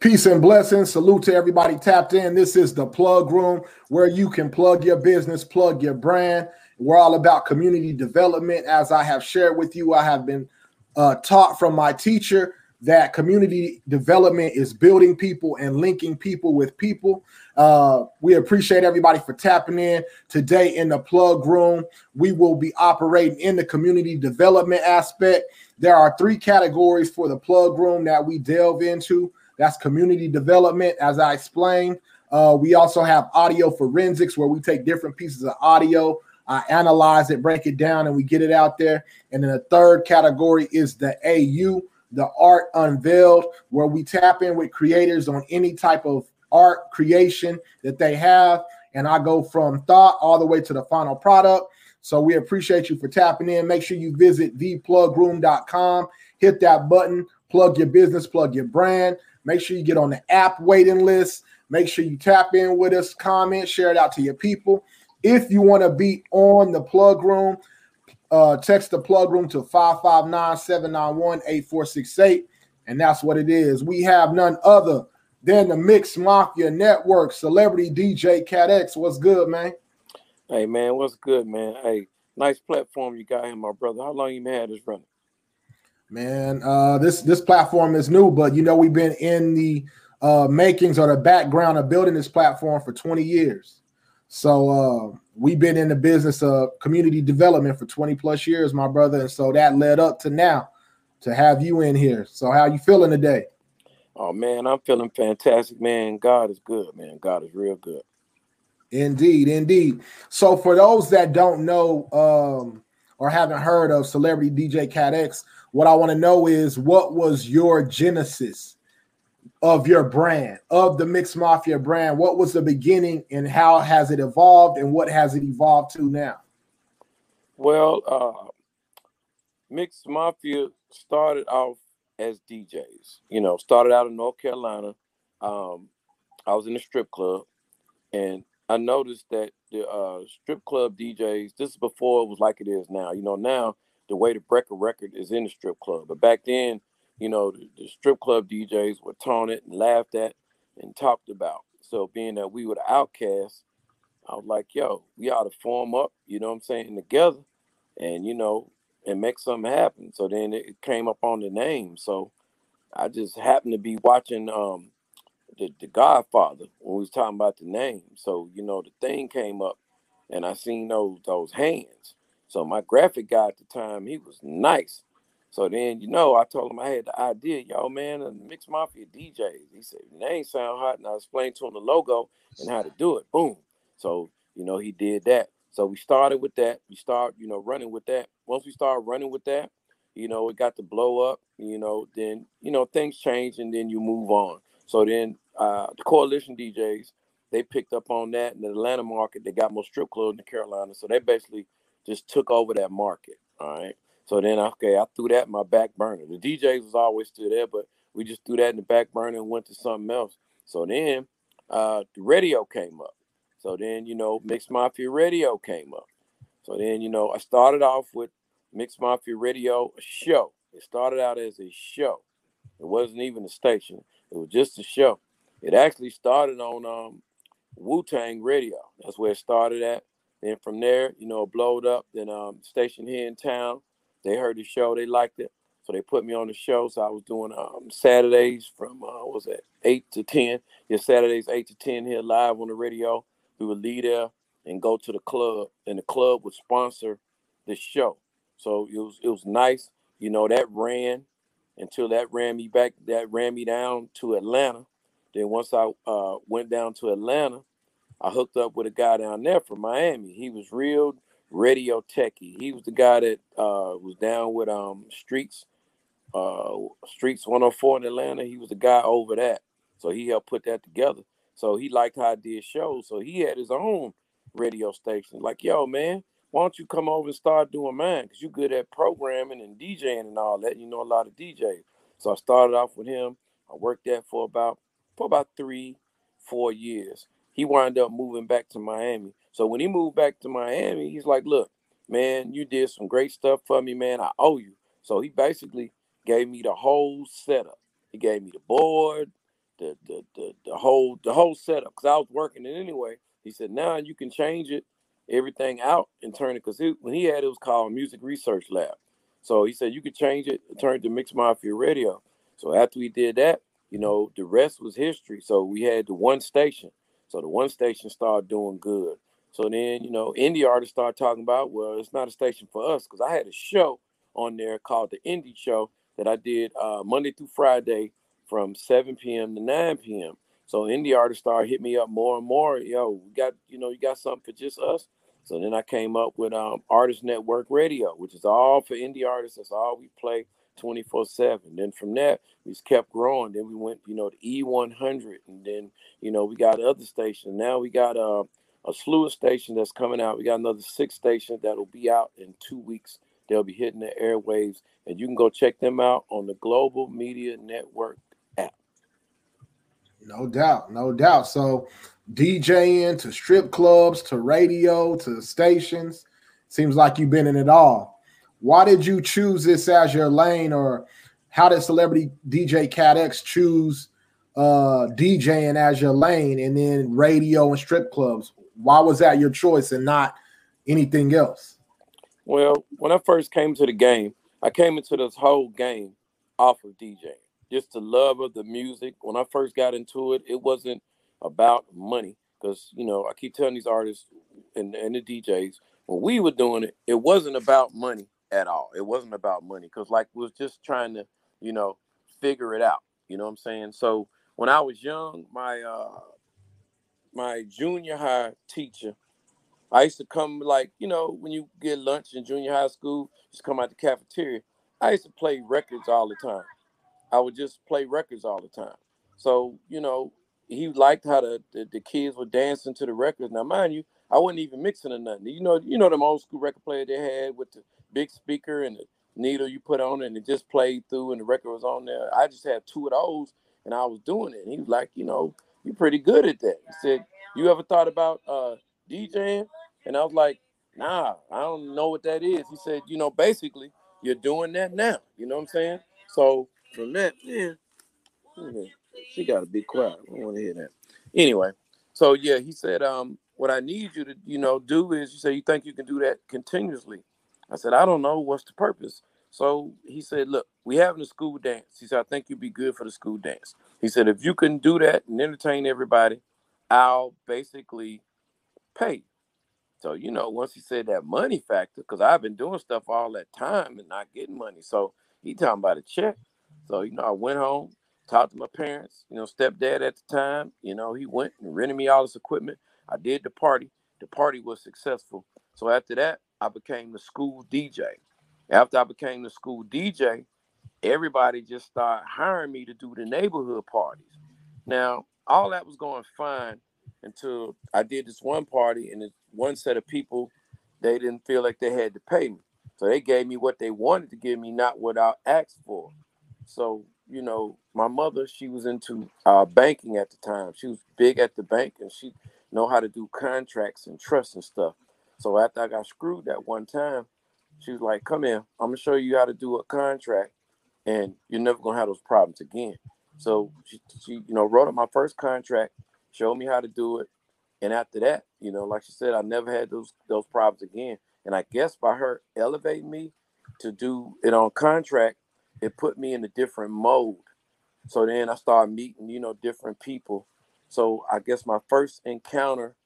Peace and blessings. Salute to everybody tapped in. This is the plug room where you can plug your business, plug your brand. We're all about community development. As I have shared with you, I have been uh, taught from my teacher that community development is building people and linking people with people. Uh, we appreciate everybody for tapping in today in the plug room. We will be operating in the community development aspect. There are three categories for the plug room that we delve into. That's community development, as I explained. Uh, we also have audio forensics, where we take different pieces of audio, uh, analyze it, break it down, and we get it out there. And then the third category is the AU, the art unveiled, where we tap in with creators on any type of art creation that they have. And I go from thought all the way to the final product. So we appreciate you for tapping in. Make sure you visit theplugroom.com, hit that button, plug your business, plug your brand. Make sure you get on the app waiting list. Make sure you tap in with us, comment, share it out to your people. If you want to be on the plug room, uh, text the plug room to 559 791 8468. And that's what it is. We have none other than the Mix Mafia Network, celebrity DJ Cat X. What's good, man? Hey, man, what's good, man? Hey, nice platform you got here, my brother. How long you been had this running? Man, uh, this this platform is new, but you know we've been in the uh, makings or the background of building this platform for 20 years. So uh, we've been in the business of community development for 20 plus years, my brother, and so that led up to now to have you in here. So how you feeling today? Oh man, I'm feeling fantastic, man. God is good, man. God is real good. Indeed, indeed. So for those that don't know um, or haven't heard of celebrity DJ Cat X, what I want to know is what was your genesis of your brand, of the Mix Mafia brand? What was the beginning and how has it evolved and what has it evolved to now? Well, uh, Mix Mafia started off as DJs. You know, started out in North Carolina. Um, I was in a strip club and I noticed that the uh, strip club DJs, this is before it was like it is now. You know, now the way to break a record is in the strip club. But back then, you know, the, the strip club DJs were taunted and laughed at and talked about. So being that we were the outcasts, I was like, yo, we ought to form up, you know what I'm saying, together and, you know, and make something happen. So then it came up on the name. So I just happened to be watching um the, the Godfather when we was talking about the name. So, you know, the thing came up and I seen those those hands. So my graphic guy at the time, he was nice. So then, you know, I told him I had the idea, yo, man, a mixed mafia DJs. He said, name sound hot. And I explained to him the logo and how to do it. Boom. So, you know, he did that. So we started with that. We start, you know, running with that. Once we started running with that, you know, it got to blow up, you know, then, you know, things change and then you move on. So then uh, the coalition DJs, they picked up on that in the Atlanta market. They got more strip clubs in Carolina. So they basically just took over that market. All right. So then, okay, I threw that in my back burner. The DJs was always still there, but we just threw that in the back burner and went to something else. So then uh, the radio came up. So then, you know, Mixed Mafia Radio came up. So then, you know, I started off with Mixed Mafia Radio, a show. It started out as a show. It wasn't even a station. It was just a show. It actually started on um, Wu Tang Radio. That's where it started at. Then from there, you know, blowed up. Then um, station here in town, they heard the show, they liked it, so they put me on the show. So I was doing um, Saturdays from uh, what was it eight to ten? Yeah, Saturdays eight to ten here live on the radio. We would leave there and go to the club, and the club would sponsor the show. So it was it was nice, you know. That ran until that ran me back. That ran me down to Atlanta. Then once I uh, went down to Atlanta, I hooked up with a guy down there from Miami. He was real radio techie. He was the guy that uh, was down with um Streets, uh, Streets 104 in Atlanta. He was the guy over that. So he helped put that together. So he liked how I did shows. So he had his own radio station. Like, yo, man, why don't you come over and start doing mine? Because you're good at programming and DJing and all that. You know a lot of DJs. So I started off with him. I worked that for about for about three, four years he wound up moving back to Miami. So when he moved back to Miami, he's like, look, man, you did some great stuff for me, man. I owe you. So he basically gave me the whole setup. He gave me the board, the the the, the whole the whole setup because I was working it anyway. He said, now you can change it, everything out and turn it because when he had it was called Music Research Lab. So he said you could change it turn it to Mix Mafia Radio. So after we did that, you know, the rest was history. So we had the one station. So the one station started doing good. So then, you know, indie artists started talking about, well, it's not a station for us because I had a show on there called the Indie Show that I did uh, Monday through Friday from 7 p.m. to 9 p.m. So indie artists started hitting me up more and more. Yo, we got, you know, you got something for just us. So then I came up with um, Artist Network Radio, which is all for indie artists. That's all we play 24 7. Then from that, we just kept growing. Then we went, you know, to E100. And then, you know, we got other stations. Now we got uh, a slew of stations that's coming out. We got another six stations that'll be out in two weeks. They'll be hitting the airwaves. And you can go check them out on the Global Media Network app. No doubt. No doubt. So, DJing to strip clubs to radio to stations. Seems like you've been in it all. Why did you choose this as your lane, or how did celebrity DJ Cat X choose uh, DJing as your lane and then radio and strip clubs? Why was that your choice and not anything else? Well, when I first came to the game, I came into this whole game off of DJing. Just the love of the music. When I first got into it, it wasn't about money because you know I keep telling these artists and, and the DJs when we were doing it, it wasn't about money at all. It wasn't about money because like we was just trying to you know figure it out. You know what I'm saying? So when I was young, my uh my junior high teacher, I used to come like you know when you get lunch in junior high school, just come out the cafeteria. I used to play records all the time. I would just play records all the time. So you know he liked how the, the, the, kids were dancing to the records. Now, mind you, I wasn't even mixing or nothing. You know, you know them old school record player they had with the big speaker and the needle you put on it and it just played through and the record was on there. I just had two of those and I was doing it. And he was like, you know, you're pretty good at that. He said, You ever thought about uh DJing? And I was like, nah, I don't know what that is. He said, you know, basically, you're doing that now. You know what I'm saying? So from that, yeah, she got to be quiet. I don't want to hear that. Anyway, so yeah, he said, um, what I need you to, you know, do is you say you think you can do that continuously. I said, I don't know what's the purpose. So he said, look, we having a school dance. He said, I think you'd be good for the school dance. He said, if you can do that and entertain everybody, I'll basically pay. So, you know, once he said that money factor, because I've been doing stuff all that time and not getting money. So he talking about a check. So, you know, I went home, talked to my parents, you know, stepdad at the time, you know, he went and rented me all this equipment. I did the party. The party was successful. So after that, I became the school DJ. After I became the school DJ, everybody just started hiring me to do the neighborhood parties. Now, all that was going fine until I did this one party and one set of people, they didn't feel like they had to pay me. So they gave me what they wanted to give me, not what I asked for. So, you know, my mother, she was into uh, banking at the time. She was big at the bank and she know how to do contracts and trust and stuff. So after I got screwed that one time, she was like, come in, I'm gonna show you how to do a contract and you're never gonna have those problems again. So she, she you know, wrote up my first contract, showed me how to do it. And after that, you know, like she said, I never had those those problems again. And I guess by her elevating me to do it on contract, it put me in a different mode. So then I started meeting, you know, different people. So I guess my first encounter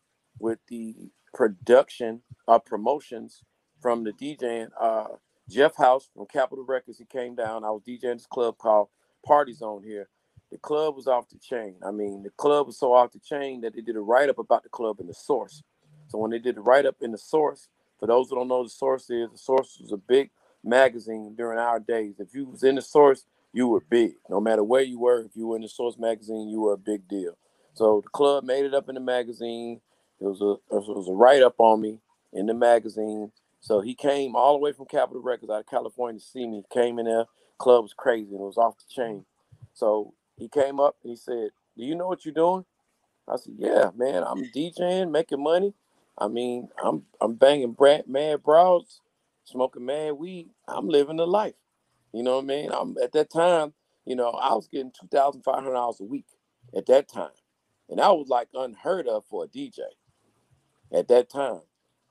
with the production of promotions from the DJing, uh, Jeff House from Capitol Records, he came down. I was DJing this club called Party Zone here. The club was off the chain. I mean, the club was so off the chain that they did a write up about the club in the source. So when they did the write up in the source, for those who don't know, the source is the source was a big magazine during our days. If you was in the source, you were big. No matter where you were, if you were in the source magazine, you were a big deal. So the club made it up in the magazine. It was a it was a write up on me in the magazine. So he came all the way from Capitol Records out of California to see me. Came in there, club was crazy and it was off the chain. So he came up and he said, "Do you know what you're doing?" I said, "Yeah, man. I'm DJing, making money. I mean, I'm I'm banging mad broads, smoking mad weed. I'm living the life. You know what I mean? I'm at that time. You know, I was getting two thousand five hundred dollars a week at that time. And that was like unheard of for a DJ at that time.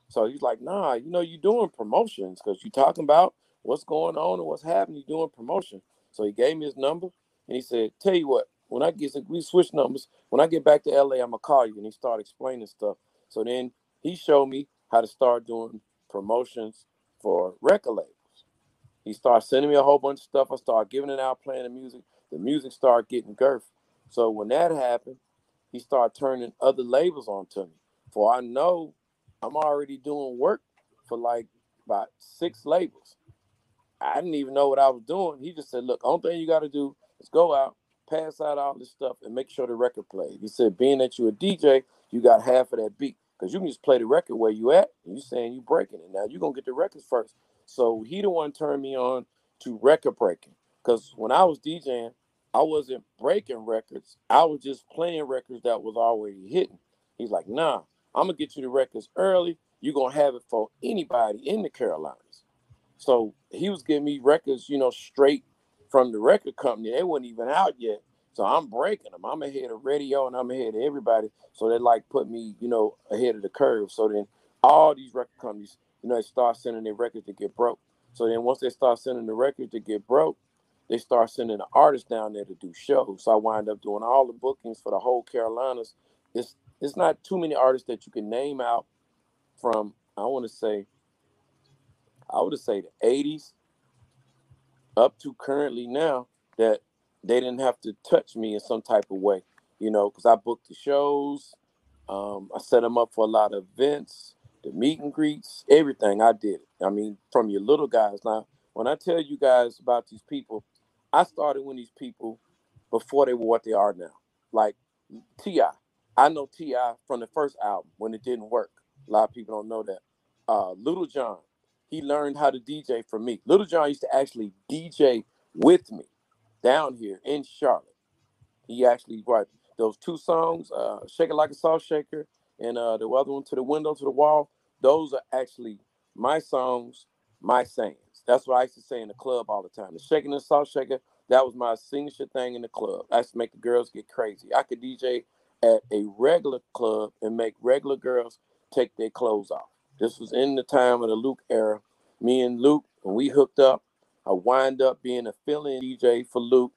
So he's like, nah, you know, you're doing promotions because you're talking about what's going on and what's happening. You're doing promotion. So he gave me his number and he said, tell you what, when I get we switch numbers, when I get back to LA, I'm gonna call you. And he started explaining stuff. So then he showed me how to start doing promotions for record labels. He started sending me a whole bunch of stuff. I started giving it out, playing the music. The music started getting girth. So when that happened, he started turning other labels onto me. For I know I'm already doing work for like about six labels. I didn't even know what I was doing. He just said, look, only thing you got to do is go out, pass out all this stuff, and make sure the record plays. He said, being that you're a DJ, you got half of that beat. Because you can just play the record where you at, and you saying you're breaking it. Now you're gonna get the records first. So he the one turned me on to record breaking. Because when I was DJing, I wasn't breaking records. I was just playing records that was already hitting. He's like, nah, I'm gonna get you the records early. You're gonna have it for anybody in the Carolinas. So he was giving me records, you know, straight from the record company. They weren't even out yet. So I'm breaking them. I'm ahead of radio and I'm ahead of everybody. So they like put me, you know, ahead of the curve. So then all these record companies, you know, they start sending their records to get broke. So then once they start sending the records to get broke, they start sending the artists down there to do shows. So I wind up doing all the bookings for the whole Carolinas. It's it's not too many artists that you can name out from I want to say I would say the 80s up to currently now that they didn't have to touch me in some type of way, you know, because I booked the shows, um, I set them up for a lot of events, the meet and greets, everything I did. I mean, from your little guys. Now, when I tell you guys about these people, I started with these people before they were what they are now. Like T.I. I know T.I. from the first album when it didn't work. A lot of people don't know that. Uh, Lil Jon, he learned how to DJ from me. Lil Jon used to actually DJ with me down here in Charlotte. He actually wrote those two songs, uh, "Shake It Like a Salt Shaker" and uh, the other one, "To the Window, to the Wall." Those are actually my songs, my sayings. That's what I used to say in the club all the time. The shaking the salt shaker, that was my signature thing in the club. I used to make the girls get crazy. I could DJ at a regular club and make regular girls take their clothes off. This was in the time of the Luke era. Me and Luke, when we hooked up, I wind up being a fill-in DJ for Luke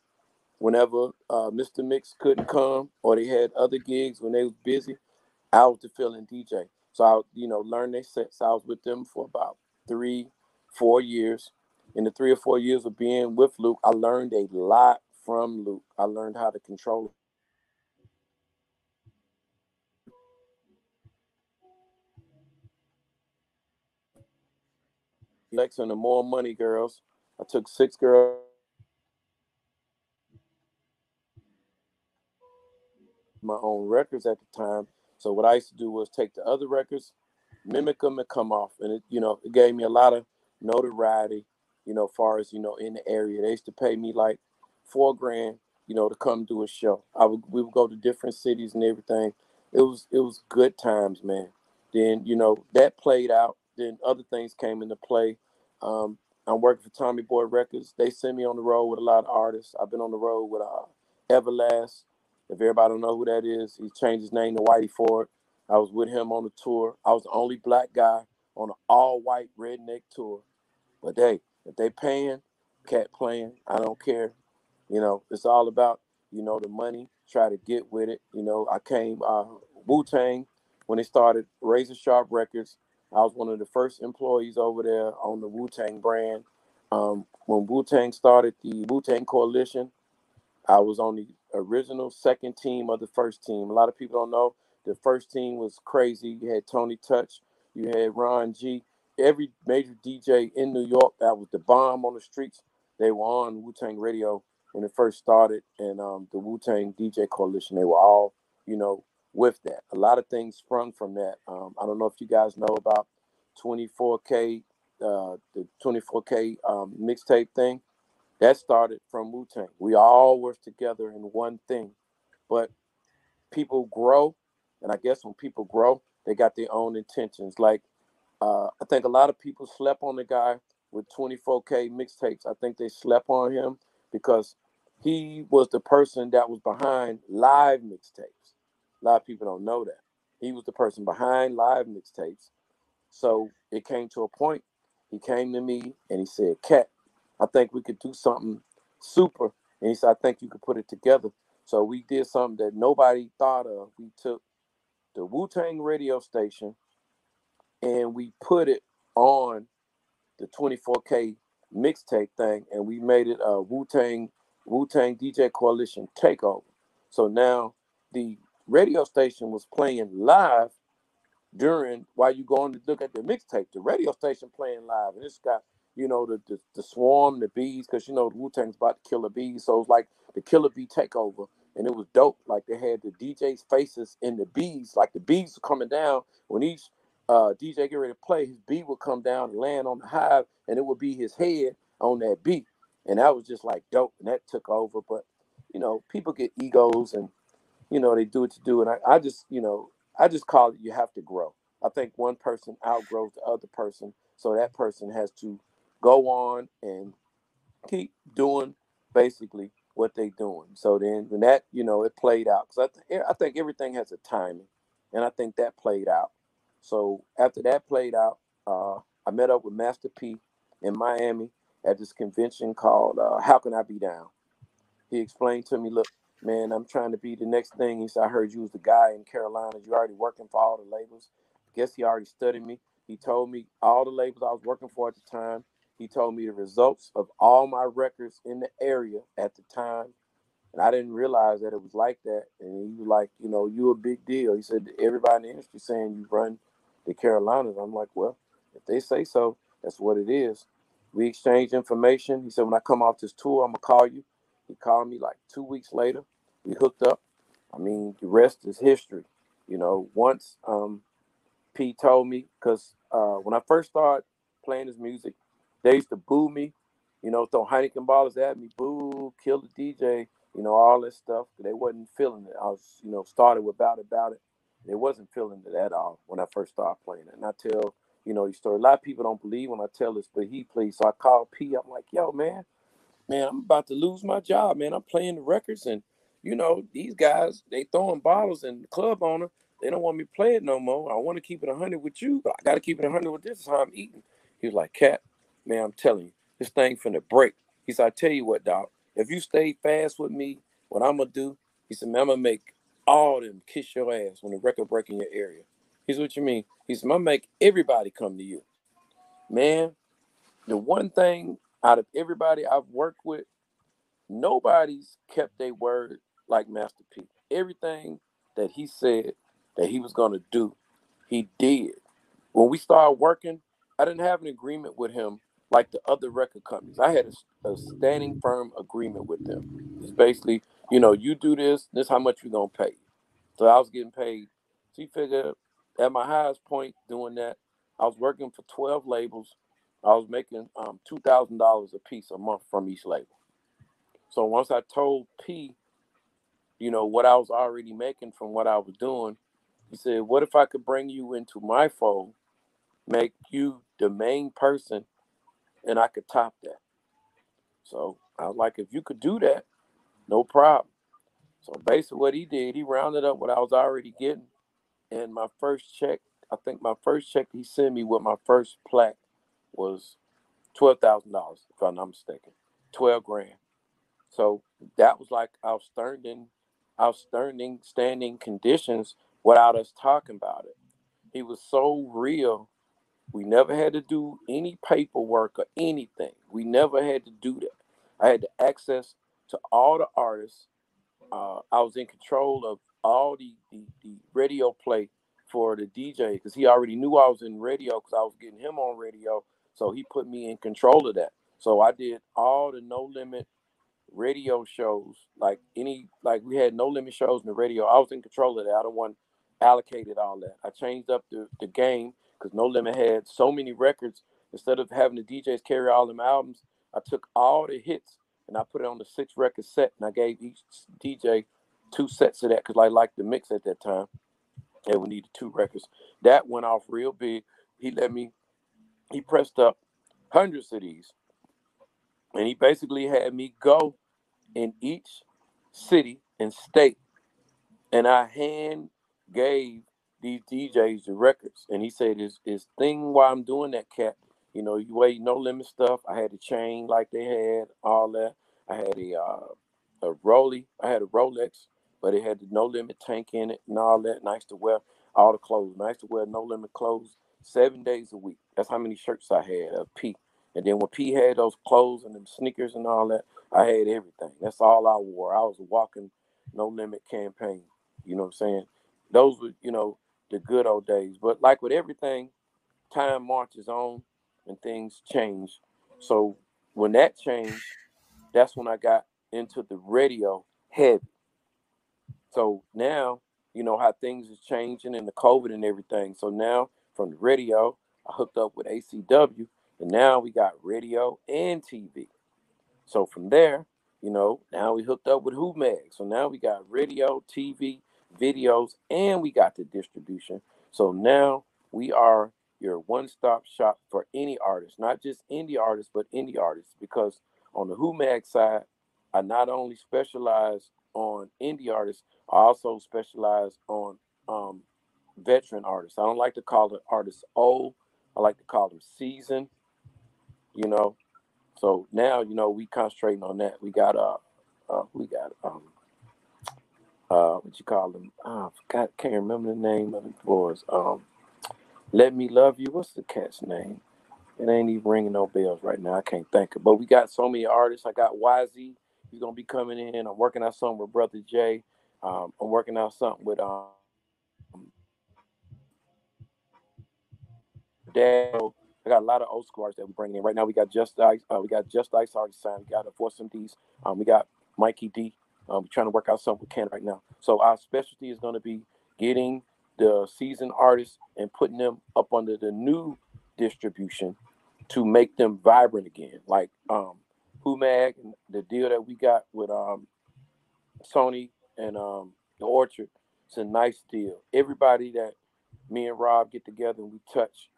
whenever uh, Mr. Mixx couldn't come or they had other gigs when they was busy. I was the fill-in DJ. So I, you know, learned their sets. I was with them for about three, four years. In the three or four years of being with Luke, I learned a lot from Luke. I learned how to control Lex and the More Money Girls. I took six girls. My own records at the time. So what I used to do was take the other records, mimic them, and come off. And it, you know, it gave me a lot of notoriety. You know, far as you know, in the area, they used to pay me like four grand, you know, to come do a show. I would we would go to different cities and everything. It was it was good times, man. Then you know that played out. Then other things came into play. Um, I'm working for Tommy Boy Records. They send me on the road with a lot of artists. I've been on the road with uh, Everlast. If everybody don't know who that is, he changed his name to Whitey Ford. I was with him on the tour. I was the only black guy on an all-white redneck tour. But hey, if they paying, cat playing, I don't care. You know, it's all about you know the money. Try to get with it. You know, I came uh, Wu Tang when they started Razor Sharp Records. I was one of the first employees over there on the Wu Tang brand. Um, when Wu Tang started the Wu Tang Coalition, I was on the original second team of the first team. A lot of people don't know the first team was crazy. You had Tony Touch, you had Ron G. Every major DJ in New York that was the bomb on the streets, they were on Wu Tang Radio when it first started, and um, the Wu Tang DJ Coalition. They were all, you know, with that. A lot of things sprung from that. Um, I don't know if you guys know about 24K, uh, the 24K um, mixtape thing. That started from Wu Tang. We all work together in one thing, but people grow, and I guess when people grow, they got their own intentions. Like uh, I think a lot of people slept on the guy with 24K mixtapes. I think they slept on him because he was the person that was behind live mixtapes. A lot of people don't know that. He was the person behind live mixtapes. So it came to a point, he came to me and he said, Cat, I think we could do something super. And he said, I think you could put it together. So we did something that nobody thought of. We took the Wu Tang radio station and we put it on the 24K mixtape thing and we made it a Wu Tang Wu Tang DJ Coalition takeover. So now the radio station was playing live during while you going to look at the mixtape. The radio station playing live, and it's got you know the the, the swarm, the bees, because you know Wu Tang's about to kill the bees. So it's like the Killer Bee takeover, and it was dope. Like they had the DJ's faces in the bees, like the bees were coming down when each uh, DJ get ready to play, his beat would come down and land on the hive, and it would be his head on that beat, and that was just like dope, and that took over. But you know, people get egos, and you know they do what to do, and I, I just you know I just call it you have to grow. I think one person outgrows the other person, so that person has to go on and keep doing basically what they're doing. So then when that you know it played out, because I, th- I think everything has a timing, and I think that played out. So after that played out, uh, I met up with Master P in Miami at this convention called uh, How Can I Be Down. He explained to me, look, man, I'm trying to be the next thing. He said, I heard you was the guy in Carolina. You already working for all the labels. Guess he already studied me. He told me all the labels I was working for at the time. He told me the results of all my records in the area at the time. And I didn't realize that it was like that. And he was like, you know, you a big deal. He said, everybody in the industry saying you run the Carolinas. I'm like, well, if they say so, that's what it is. We exchanged information. He said, when I come off this tour, I'm gonna call you. He called me like two weeks later. We hooked up. I mean, the rest is history. You know, once um, P told me, because uh, when I first started playing his music, they used to boo me, you know, throw Heineken bottles at me, boo, kill the DJ, you know, all this stuff. They wasn't feeling it. I was, you know, started without about it. They wasn't feeling it at all when I first started playing it. And I tell, you know, these story. A lot of people don't believe when I tell this, but he plays. So I called P. I'm like, yo, man, man, I'm about to lose my job, man. I'm playing the records, and you know, these guys they throwing bottles and the club owner. They don't want me playing no more. I want to keep it 100 with you, but I got to keep it 100 with this. Is how I'm eating. He was like, Cat, man, I'm telling you, this thing finna break. He said, I tell you what, dog, if you stay fast with me, what I'm gonna do, he said, man, I'm gonna make all them kiss your ass when the record break in your area. Here's what you mean. He said, I'm gonna make everybody come to you. Man, the one thing out of everybody I've worked with, nobody's kept their word like Master P. Everything that he said that he was gonna do, he did. When we started working, I didn't have an agreement with him like the other record companies. I had a, a standing firm agreement with them. It's basically, you know, you do this, this how much you're gonna pay. So I was getting paid. So you figure at my highest point doing that, I was working for 12 labels. I was making um, $2,000 a piece a month from each label. So once I told P, you know, what I was already making from what I was doing, he said, What if I could bring you into my fold, make you the main person, and I could top that? So I was like, If you could do that, no problem. So basically, what he did, he rounded up what I was already getting, and my first check, I think my first check he sent me with my first plaque was twelve thousand dollars, if I'm not mistaken, twelve grand. So that was like outstanding, outstanding standing conditions without us talking about it. He was so real. We never had to do any paperwork or anything. We never had to do that. I had the access to all the artists. Uh, I was in control of all the, the, the radio play for the DJ because he already knew I was in radio because I was getting him on radio. So he put me in control of that. So I did all the no limit radio shows, like any like we had no limit shows in the radio. I was in control of that. I don't want allocated all that. I changed up the, the game because No Limit had so many records. Instead of having the DJs carry all them albums, I took all the hits and I put it on the six record set and I gave each DJ two sets of that because I liked the mix at that time. And we needed two records. That went off real big. He let me, he pressed up hundreds of these. And he basically had me go in each city and state, and I hand gave these DJs the records, and he said, "His his thing while I'm doing that, cat, you know, you weigh no limit stuff. I had a chain like they had, all that. I had a uh, a Rolly, I had a Rolex, but it had the no limit tank in it and all that. Nice to wear all the clothes. Nice to wear no limit clothes seven days a week. That's how many shirts I had of P. And then when P had those clothes and them sneakers and all that, I had everything. That's all I wore. I was walking no limit campaign. You know what I'm saying? Those were, you know, the good old days. But like with everything, time marches on and things change. So when that changed, that's when I got into the radio heavy. So now, you know how things is changing and the COVID and everything. So now from the radio, I hooked up with ACW, and now we got radio and TV. So from there, you know, now we hooked up with WhoMag. So now we got radio, TV, videos, and we got the distribution. So now we are your one-stop shop for any artist, not just indie artists, but indie artists. Because on the WhoMag side, I not only specialize on indie artists, I also specialize on um, veteran artists. I don't like to call the artists old. I like to call them seasoned. You know, so now you know we concentrating on that. We got uh, uh we got um uh what you call them? Oh, I forgot, can't remember the name of the boys. Um, let me love you. What's the cat's name? It ain't even ringing no bells right now. I can't think of. But we got so many artists. I got YZ. He's gonna be coming in. I'm working out something with Brother J. Um, I'm working out something with um I got a lot of old school that we're bringing in right now. We got Just Ice. Uh, we got Just Ice already signed. We got a Force MDs. Um, we got Mikey D. Um, we're trying to work out something with Ken right now. So our specialty is going to be getting the seasoned artists and putting them up under the new distribution to make them vibrant again. Like um and the deal that we got with um Sony and um the Orchard. It's a nice deal. Everybody that me and Rob get together and we touch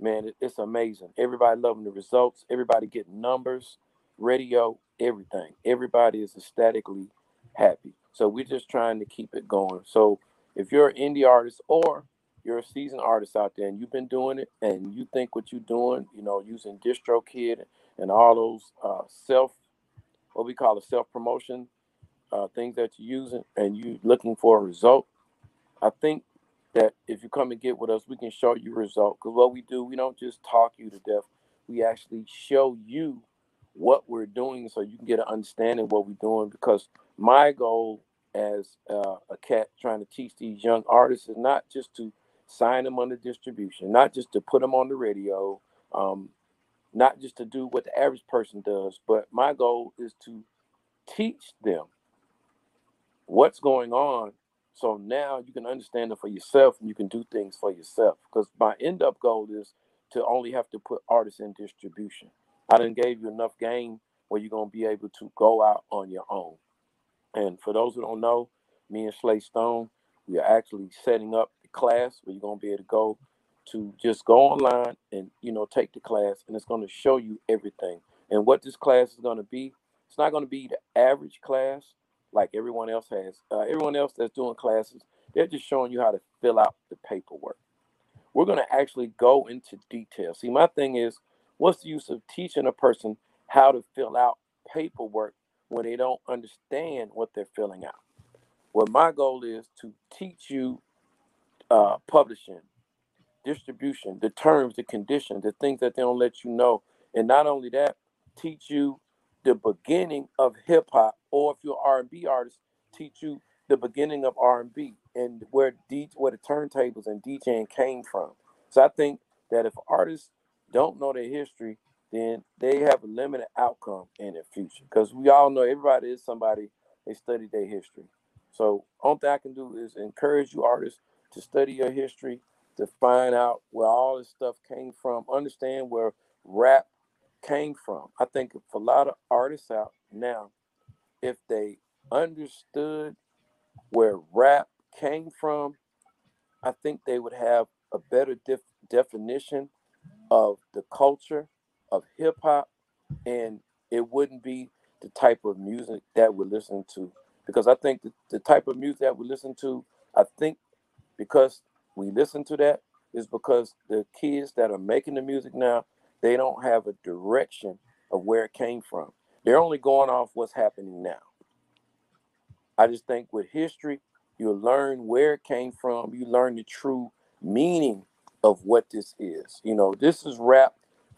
man, it, it's amazing. Everybody loving the results. Everybody getting numbers, radio, everything. Everybody is ecstatically happy. So we're just trying to keep it going. So if you're an indie artist or you're a seasoned artist out there and you've been doing it and you think what you're doing, you know, using DistroKid and all those uh, self, what we call a self promotion uh, things that you're using, and you looking for a result, I think that if you come and get with us, we can show you result. Because what we do, we don't just talk you to death. We actually show you what we're doing so you can get an understanding what we're doing. Because my goal as uh, a cat trying to teach these young artists is not just to sign them under distribution, not just to put them on the radio, um, not just to do what the average person does, but my goal is to teach them what's going on so now you can understand it for yourself and you can do things for yourself. Because my end up goal is to only have to put artists in distribution. I didn't gave you enough game where you're gonna be able to go out on your own. And for those who don't know, me and Slay Stone, we are actually setting up the class where you're gonna be able to go to just go online and you know take the class and it's to show you everything. And what this class is to be, it's not to be the average class like everyone else has. Uh, everyone else that's doing classes, they're just showing you how to fill out the paperwork. We're going to actually go into detail. See, my thing is, what's the use of teaching a person how to fill out paperwork when they don't understand what they're filling out? Well, my goal is to teach you uh, publishing, distribution, the terms, the conditions, the things that they don't let you know. And not only that, teach you the beginning of hip hop, or if you're R&B artist, teach you the beginning of R&B and where D, where the turntables and DJing came from. So I think that if artists don't know their history, then they have a limited outcome in their future. Because we all know everybody is somebody they study their history. So only thing I can do is encourage you artists to study your history, to find out where all this stuff came from, understand where rap came from. I think for a lot of artists out now, if they understood where rap came from, I think they would have a better def- definition of the culture of hip hop, and it wouldn't be the type of music that we're listening to. Because I think the, the type of music that we listen to, I think because we listen to that is because the kids that are making the music now, they don't have a direction of where it came from. They're only going off what's happening now. I just think with history, you learn where it came from, you learn the true meaning of what this is. You know, this is rap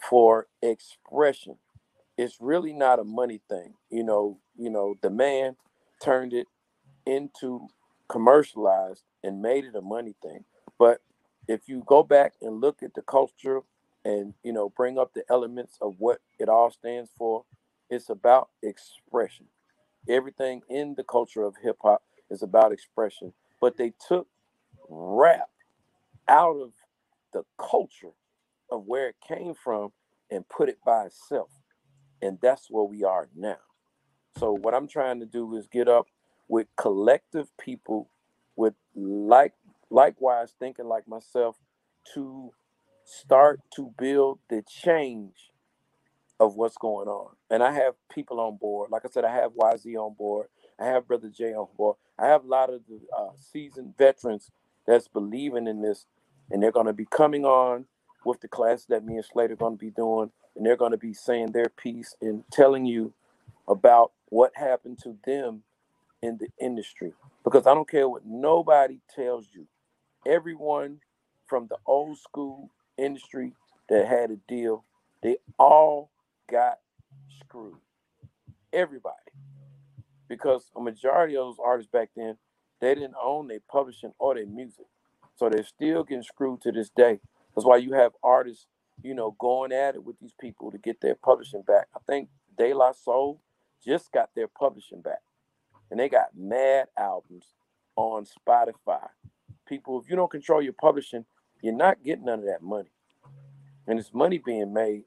for expression. It's really not a money thing. You know, you know, the man turned it into commercialized and made it a money thing. But if you go back and look at the culture and you know bring up the elements of what it all stands for, it's about expression. Everything in the culture of hip hop is about expression. But they took rap out of the culture of where it came from and put it by itself. And that's where we are now. So what I'm trying to do is get up with collective people with like likewise thinking like myself to start to build the change of what's going on. And I have people on board. Like I said, I have YZ on board. I have Brother J on board. I have a lot of the uh, seasoned veterans that's believing in this, and they're going to be coming on with the class that me and Slade are going to be doing, and they're going to be saying their piece and telling you about what happened to them in the industry. Because I don't care what nobody tells you. Everyone from the old school industry that had a deal, they all got screwed. Everybody. Because a majority of those artists back then, they didn't own their publishing or their music. So they're still getting screwed to this day. That's why you have artists, you know, going at it with these people to get their publishing back. I think De La Soul just got their publishing back. And they got mad albums on Spotify. People, if you don't control your publishing, you're not getting none of that money. And it's money being made.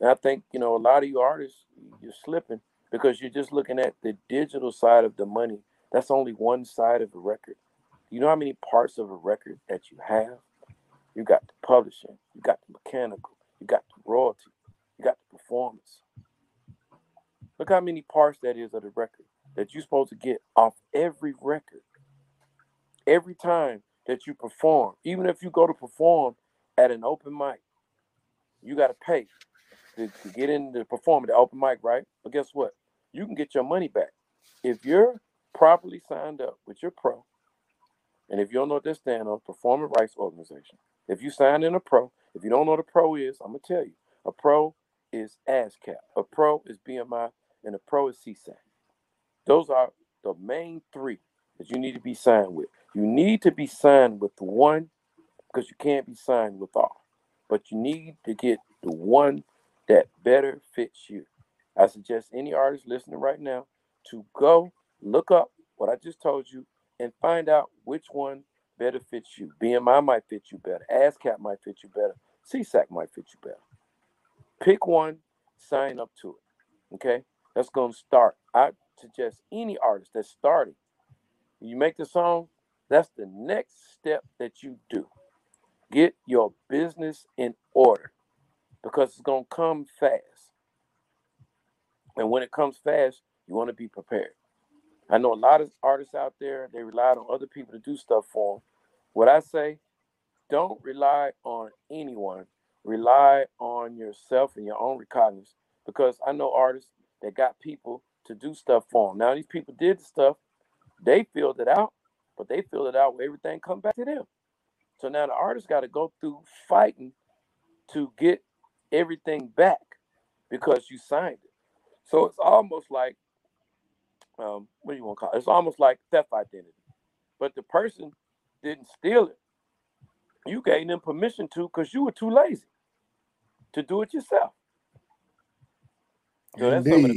And I think, you know, a lot of you artists, you're slipping because you're just looking at the digital side of the money. That's only one side of a record. You know how many parts of a record that you have? You got the publishing, you got the mechanical, you got the royalty, you got the performance. Look how many parts that is of the record that you're supposed to get off every record. Every time that you perform, even if you go to perform at an open mic, you got to pay to, to get in to perform at the open mic, right? But guess what? You can get your money back. If you're properly signed up with your pro, and if you don't know what they stand on, Performance Rights Organization. If you sign in a pro, if you don't know what a pro is, I'm gonna tell you. A pro is ASCAP, a pro is BMI, and a pro is SESAC. Those are the main three that you need to be signed with. You need to be signed with one because you can't be signed with all. But you need to get the one that better fits you. I suggest any artist listening right now to go look up what I just told you and find out which one better fits you. BMI might fit you better. ASCAP might fit you better. SESAC might fit you better. Pick one, sign up to it. Okay? That's going to start. I suggest any artist that's starting, you make the song, that's the next step that you do. Get your business in order because it's going to come fast. And when it comes fast, you want to be prepared. I know a lot of artists out there, they rely on other people to do stuff for them. What I say, don't rely on anyone. Rely on yourself and your own recognizance. Because I know artists that got people to do stuff for them. Now these people did the stuff, they filled it out, but they filled it out where everything come back to them. So now the artist got to go through fighting to get everything back because you signed it. So it's almost like, um, what do you want to call it? It's almost like theft identity. But the person didn't steal it. You gave them permission to because you were too lazy to do it yourself. So that's some, the,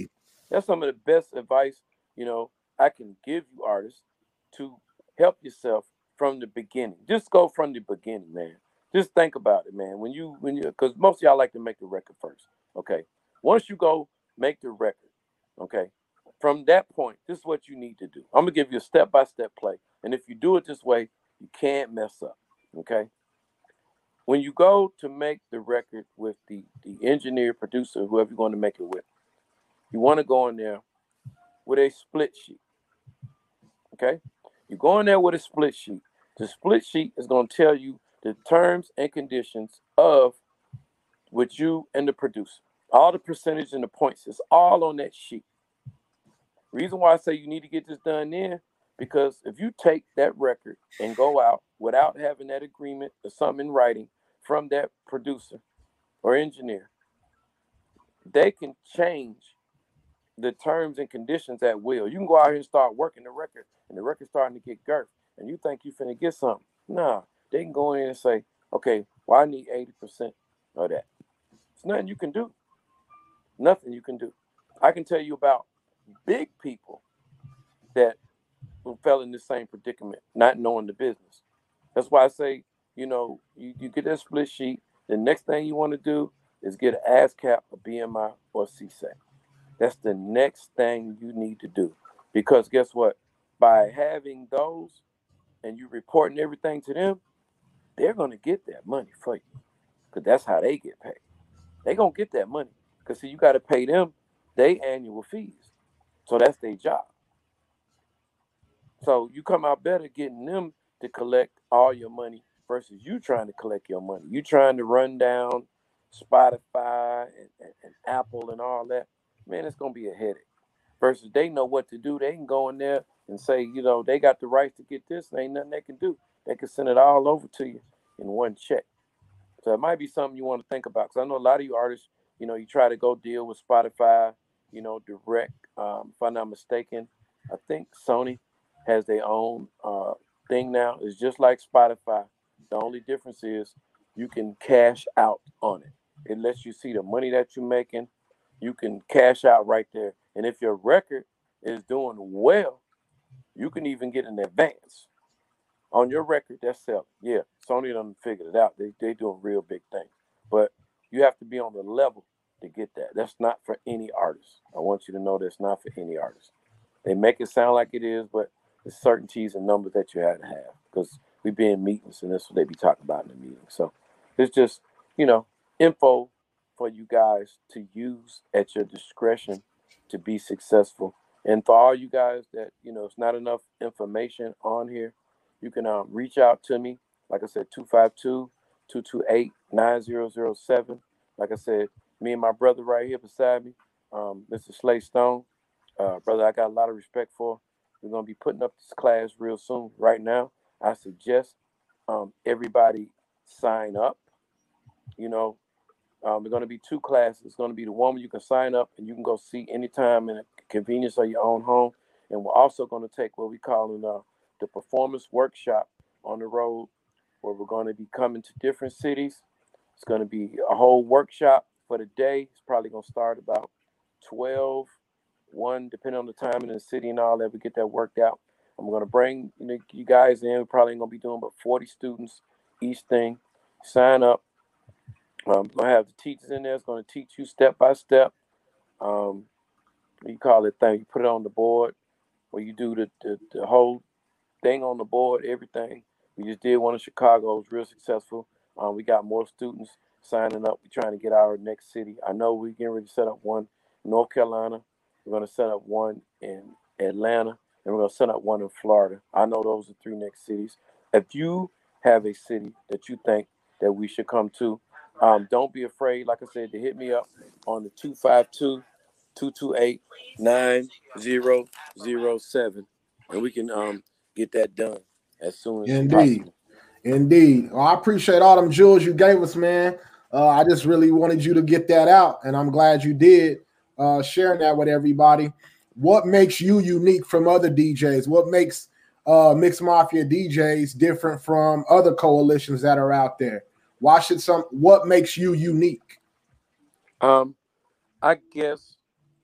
that's some of the best advice, you know, I can give you artists to help yourself from the beginning. Just go from the beginning, man. Just think about it, man. When you when you because most of y'all like to make the record first. Okay. Once you go make the record, okay. From that point, this is what you need to do. I'm gonna give you a step-by-step play. And if you do it this way, you can't mess up. Okay. When you go to make the record with the the engineer, producer, whoever you're going to make it with, you want to go in there with a split sheet. Okay, you go in there with a split sheet. The split sheet is going to tell you the terms and conditions of with you and the producer. All the percentage and the points is all on that sheet. Reason why I say you need to get this done then, because if you take that record and go out without having that agreement or something in writing from that producer or engineer, they can change the terms and conditions at will. You can go out here and start working the record, and the record's starting to get girth, and you think you're finna get something. Nah, they can go in and say, okay, well, I need 80% of that. It's nothing you can do. Nothing you can do. I can tell you about big people that fell in the same predicament, not knowing the business. That's why I say, you know, you, you get that split sheet. The next thing you want to do is get an ASCAP, a BMI, or a SESAC. That's the next thing you need to do. Because guess what? By having those and you reporting everything to them, they're going to get that money for you. Because that's how they get paid. They're going to get that money. Because see, you got to pay them their annual fees. So that's their job. So you come out better getting them to collect all your money versus you trying to collect your money. You trying to run down Spotify and, and, and Apple and all that. Man, it's gonna be a headache. Versus they know what to do. They can go in there and say, you know, they got the rights to get this, and ain't nothing they can do. They can send it all over to you in one check. So it might be something you want to think about. Because I know a lot of you artists, you know, you try to go deal with Spotify, you know, direct. Um, if I'm not mistaken, I think Sony has their own uh, thing now. It's just like Spotify. The only difference is you can cash out on it. It lets you see the money that you're making. You can cash out right there. And if your record is doing well, you can even get an advance on your record that's selling. Yeah, Sony done figured it out. They they doing real big things. But you have to be on the level to get that. That's not for any artist. I want you to know that's not for any artist. They make it sound like it is, but there's certainties and numbers that you have to have because we be in meetings and that's what they be talking about in the meeting. So it's just, you know, info for you guys to use at your discretion to be successful. And for all you guys that, you know, it's not enough information on here, you can um, reach out to me. Like I said, 252 228 9007. Like I said, me and my brother right here beside me, um, Mr. Slate Stone. Uh, brother, I got a lot of respect for. We're gonna be putting up this class real soon. Right now, I suggest um, everybody sign up. You know, um, we're going to be two classes. It's going to be the one where you can sign up and you can go see anytime in the convenience of your own home. And we're also going to take what we call in, uh, the performance workshop on the road, where we're going to be coming to different cities. It's going to be a whole workshop for the day. It's probably going to start about 12, 1, depending on the time in the city and all that. We get that worked out. I'm going to bring you, know, you guys in. We're probably going to be doing about 40 students each thing. Sign up. Um, to have the teachers in there. It's going to teach you step by step. Um, you call it thing. You put it on the board where you do the, the, the whole thing on the board, everything. We just did one in Chicago. It was real successful. Um, we got more students signing up. We're trying to get our next city. I know we're getting ready to set up one in North Carolina. We're going to set up one in Atlanta, and we're going to set up one in Florida. I know those are three next cities. If you have a city that you think that we should come to, um, don't be afraid, like I said, to hit me up on the 252 228 9007, and we can um, get that done as soon as Indeed. possible. Indeed. Well, I appreciate all them jewels you gave us, man. Uh, I just really wanted you to get that out, and I'm glad you did uh, sharing that with everybody. What makes you unique from other DJs? What makes uh, Mix Mafia DJs different from other coalitions that are out there? Why should some? What makes you unique? Um, I guess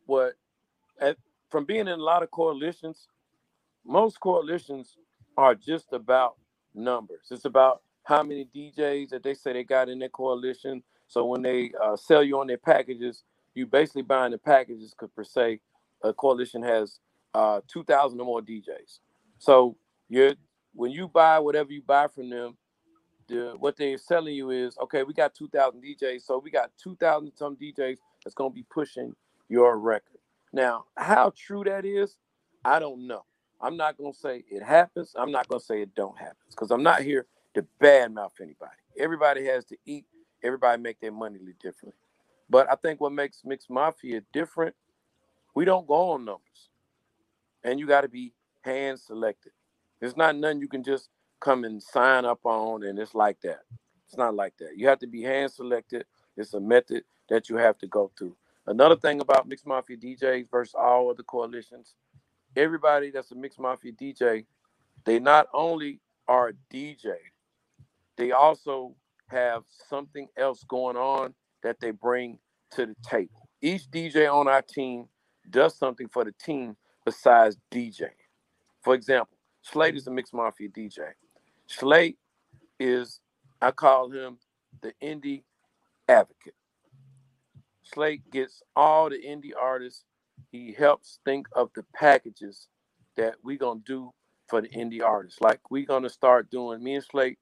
what at, from being in a lot of coalitions, most coalitions are just about numbers. It's about how many DJs that they say they got in their coalition. So when they uh, sell you on their packages, you basically buying the packages because per se, a coalition has uh, two thousand or more DJs. So you're when you buy whatever you buy from them, the what they're selling you is okay. We got two thousand DJs, so we got two thousand some DJs that's gonna be pushing your record. Now, how true that is, I don't know. I'm not gonna say it happens. I'm not gonna say it don't happen because I'm not here to badmouth anybody. Everybody has to eat. Everybody make their money differently. But I think what makes Mixed Mafia different, we don't go on numbers, and you got to be hand selected. There's not nothing you can just come and sign up on, and it's like that. It's not like that. You have to be hand selected. It's a method that you have to go through. Another thing about Mixed Mafia DJs versus all other coalitions, everybody that's a Mixed Mafia DJ, they not only are DJ, they also have something else going on that they bring to the table. Each DJ on our team does something for the team besides DJ. For example, Slate is a Mixed Mafia DJ. Slate is, I call him the indie advocate. Slate gets all the indie artists. He helps think of the packages that we're gonna do for the indie artists. Like we're gonna start doing. Me and Slate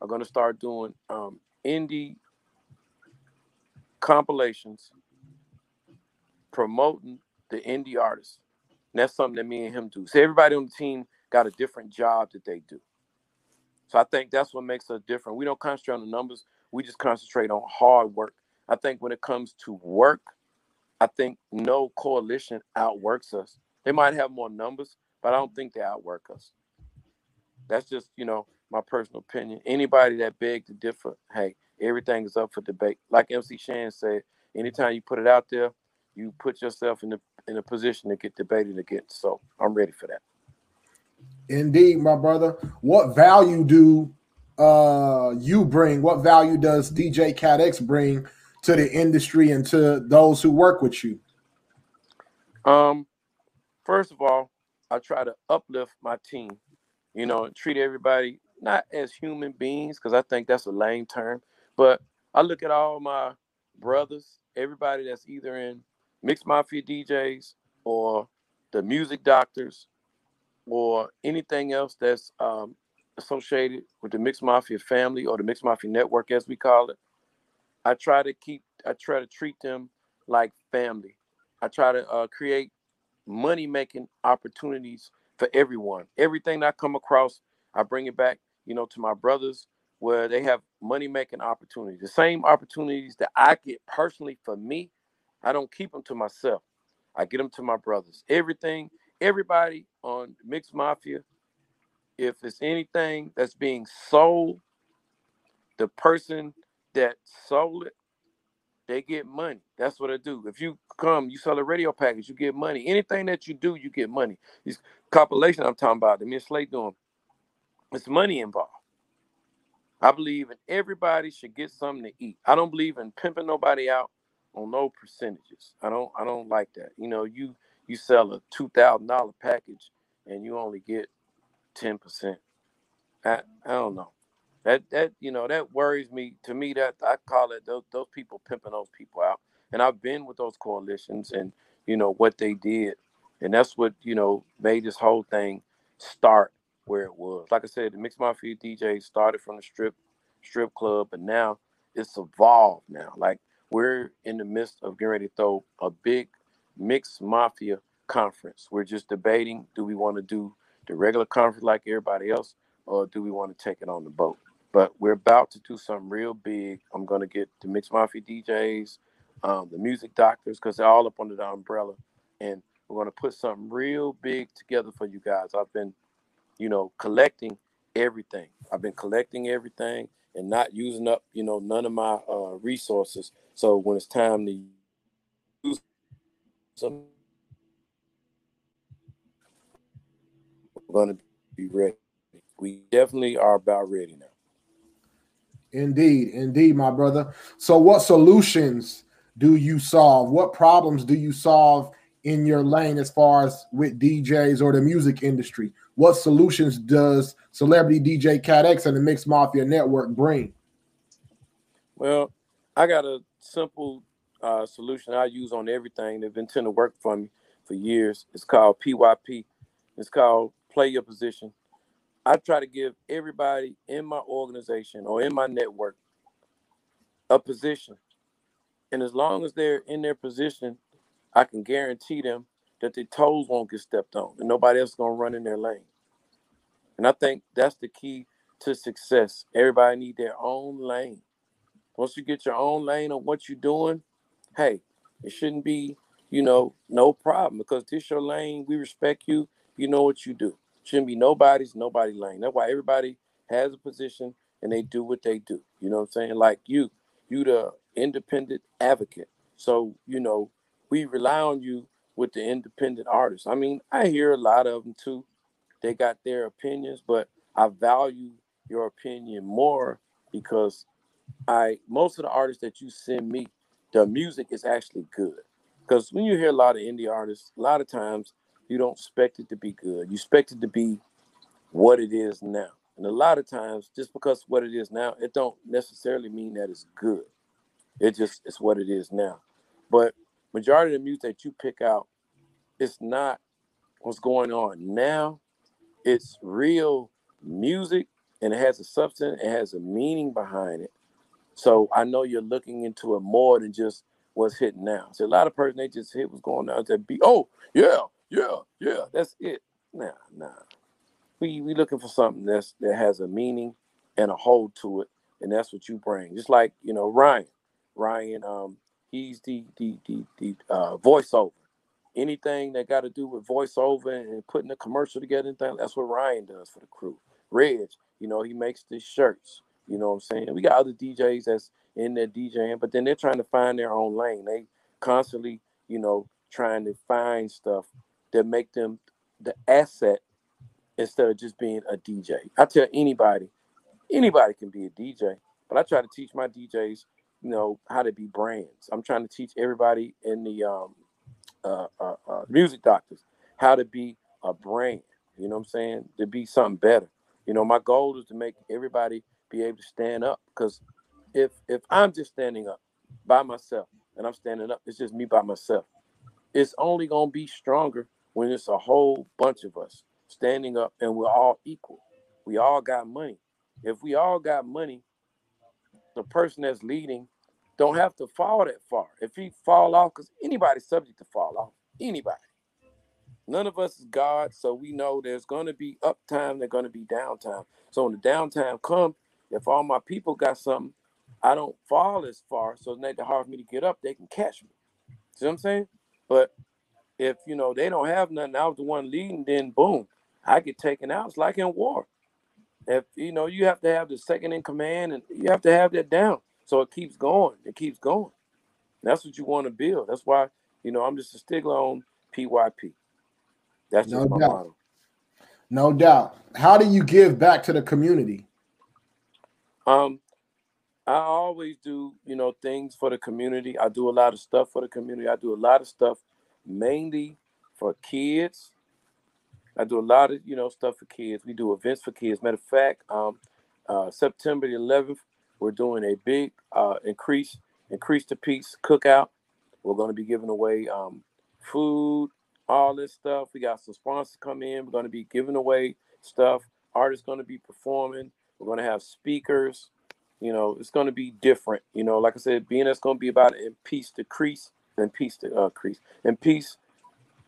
are gonna start doing um, indie compilations, promoting the indie artists. And that's something that me and him do. So everybody on the team got a different job that they do. So I think that's what makes us different. We don't concentrate on the numbers. We just concentrate on hard work I think when it comes to work, I think no coalition outworks us. They might have more numbers, but I don't think they outwork us. That's just, you know, my personal opinion. Anybody that beg to differ, hey, everything is up for debate. Like MC Shan said, anytime you put it out there, you put yourself in the in a position to get debated against. So I'm ready for that. Indeed, my brother. What value do uh you bring? What value does DJ Cat X bring to the industry and to those who work with you? Um, first of all, I try to uplift my team, you know, treat everybody not as human beings, because I think that's a lame term, but I look at all my brothers, everybody that's either in mixed mafia DJs or the music doctors or anything else that's um, associated with the mixed mafia family or the mixed mafia network, as we call it. I try to keep, I try to treat them like family. I try to uh, create money making opportunities for everyone. Everything I come across, I bring it back, you know, to my brothers where they have money making opportunities. The same opportunities that I get personally for me, I don't keep them to myself. I get them to my brothers. Everything, everybody on Mixed Mafia, if it's anything that's being sold, the person that sold it, they get money. That's what I do. If you come, you sell a radio package, you get money. Anything that you do, you get money. These compilation I'm talking about, the Miss Slate doing, it's money involved. I believe in everybody should get something to eat. I don't believe in pimping nobody out on no percentages. I don't I don't like that. You know, you you sell a two thousand dollar package and you only get ten percent. I, I don't know that that you know that worries me. To me, that I call it those those people pimping those people out. And I've been with those coalitions and you know what they did, and that's what you know made this whole thing start where it was. Like I said, the mixed mafia DJ started from the strip strip club, but now it's evolved. Now, like we're in the midst of getting ready to throw a big mixed mafia conference. We're just debating: do we want to do the regular conference like everybody else, or do we want to take it on the boat? But we're about to do something real big. I'm gonna get the Mixed Mafia DJs, um, the music doctors, because they're all up under the umbrella, and we're gonna put something real big together for you guys. I've been, you know, collecting everything. I've been collecting everything and not using up, you know, none of my uh, resources. So when it's time to use some, we're gonna be ready. We definitely are about ready now. Indeed, indeed, my brother. So, what solutions do you solve? What problems do you solve in your lane as far as with DJs or the music industry? What solutions does Celebrity DJ Cat X and the Mixed Mafia Network bring? Well, I got a simple uh, solution I use on everything that's been tend to work for me for years. It's called PYP. It's called Play Your Position. I try to give everybody in my organization or in my network a position. And as long as they're in their position, I can guarantee them that their toes won't get stepped on and nobody else is gonna run in their lane. And I think that's the key to success. Everybody need their own lane. Once you get your own lane on what you're doing, hey, it shouldn't be, you know, no problem because this your lane. We respect you. You know what you do. Shouldn't be nobody's nobody lane. That's why everybody has a position and they do what they do. You know what I'm saying? Like you, you the independent advocate. So, you know, we rely on you with the independent artists. I mean, I hear a lot of them too. They got their opinions, but I value your opinion more because I most of the artists that you send me, the music is actually good. Because when you hear a lot of indie artists, a lot of times you don't expect it to be good. You expect it to be what it is now. And a lot of times, just because what it is now, it don't necessarily mean that it's good. It just it's what it is now. But majority of the music that you pick out, it's not what's going on now. It's real music and it has a substance, it has a meaning behind it. So I know you're looking into it more than just what's hitting now. So a lot of person they just hit what's going on. That be Oh yeah, yeah, yeah. That's it. Nah, nah. We we looking for something that's that has a meaning and a hold to it, and that's what you bring. Just like you know Ryan, Ryan. Um, he's the the the the uh, voiceover. Anything that got to do with voiceover and putting a commercial together, and things, that's what Ryan does for the crew. Reg, you know, he makes the shirts. You know what I'm saying? We got other DJs that's in there DJing, but then they're trying to find their own lane. They constantly, you know, trying to find stuff that make them the asset instead of just being a DJ. I tell anybody, anybody can be a DJ, but I try to teach my DJs, you know, how to be brands. I'm trying to teach everybody in the um, uh, uh, uh, music doctors how to be a brand. You know what I'm saying? To be something better. You know, my goal is to make everybody be able to stand up because if if I'm just standing up by myself and I'm standing up, it's just me by myself. It's only gonna be stronger when it's a whole bunch of us standing up and we're all equal. We all got money. If we all got money, the person that's leading don't have to fall that far. If he fall off, because anybody's subject to fall off. Anybody. None of us is God, so we know there's to be uptime, there's to be downtime. So when the downtime comes, if all my people got something, I don't fall as far, so it's not hard for me to get up. They can catch me. See what I'm saying? But if you know they don't have nothing, I was the one leading. Then boom, I get taken out. It's like in war. If you know you have to have the second in command, and you have to have that down, so it keeps going. It keeps going. that's what you want to build. That's why you know I'm just a stickler on PYP. That's just no my doubt. Model. No doubt. How do you give back to the community? Um, I always do, you know, things for the community. I do a lot of stuff for the community. I do a lot of stuff mainly for kids. I do a lot of, you know, stuff for kids. We do events for kids. Matter of fact, um, uh, September the 11th, we're doing a big uh, increase, increase the peace cookout. We're going to be giving away um, food, all this stuff. We got some sponsors come in. We're going to be giving away stuff. Artists going to be performing. We're going to have speakers. You know, it's going to be different. You know, like I said, being that's going to be about in peace decrease and peace to uh, increase and peace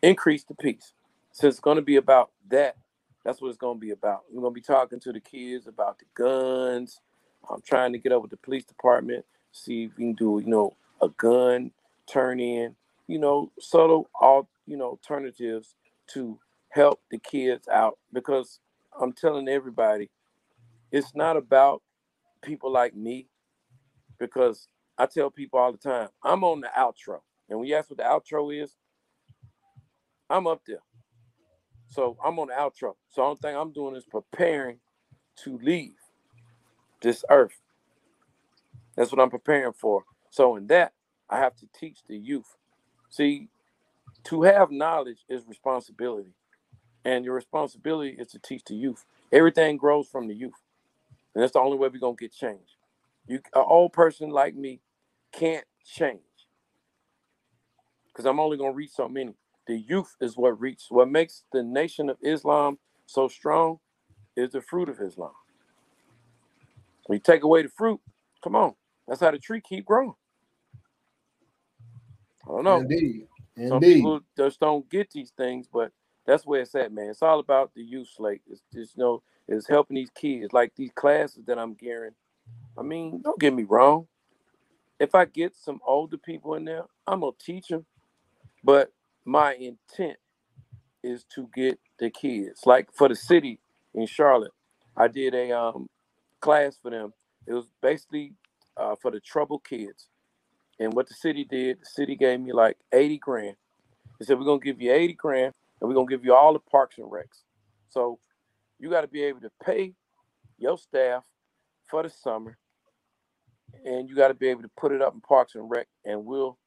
increase the peace. So it's going to be about that. That's what it's going to be about. We're going to be talking to the kids about the guns. I'm trying to get up with the police department, see if we can do, you know, a gun turn in, you know, subtle all you know alternatives to help the kids out because I'm telling everybody it's not about people like me because I tell people all the time I'm on the outro and when you ask what the outro is I'm up there so I'm on the outro so the only thing I'm doing is preparing to leave this earth that's what I'm preparing for so in that I have to teach the youth see to have knowledge is responsibility. And your responsibility is to teach the youth. Everything grows from the youth. And that's the only way we're gonna get change. You an old person like me can't change. Because I'm only gonna reach so many. The youth is what reaches. What makes the nation of Islam so strong is the fruit of Islam. When you take away the fruit, come on. That's how the tree keep growing. I don't know. Indeed. Indeed. Some people just don't get these things, but that's where it's at, man. It's all about the youth slate. It's just you know, it's helping these kids. Like these classes that I'm gearing. I mean, don't get me wrong. If I get some older people in there, I'm gonna teach them. But my intent is to get the kids. Like for the city in Charlotte, I did a um, class for them. It was basically uh, for the troubled kids. And what the city did, the city gave me like 80 grand. They said, We're going to give you 80 grand and we're going to give you all the parks and recs. So you got to be able to pay your staff for the summer and you got to be able to put it up in parks and rec and we'll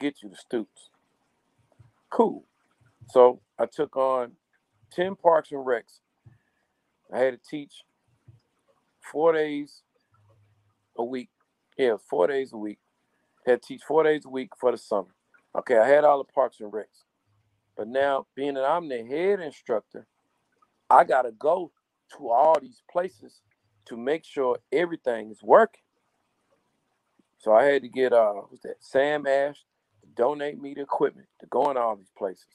get you the students. Cool. So I took on 10 parks and recs. I had to teach four days a week. Yeah, four days a week. Had to teach four days a week for the summer. Okay, I had all the parks and recs. But now, being that I'm the head instructor, I gotta go to all these places to make sure everything is working. So I had to get uh what's that Sam Ash to donate me the equipment to go in all these places.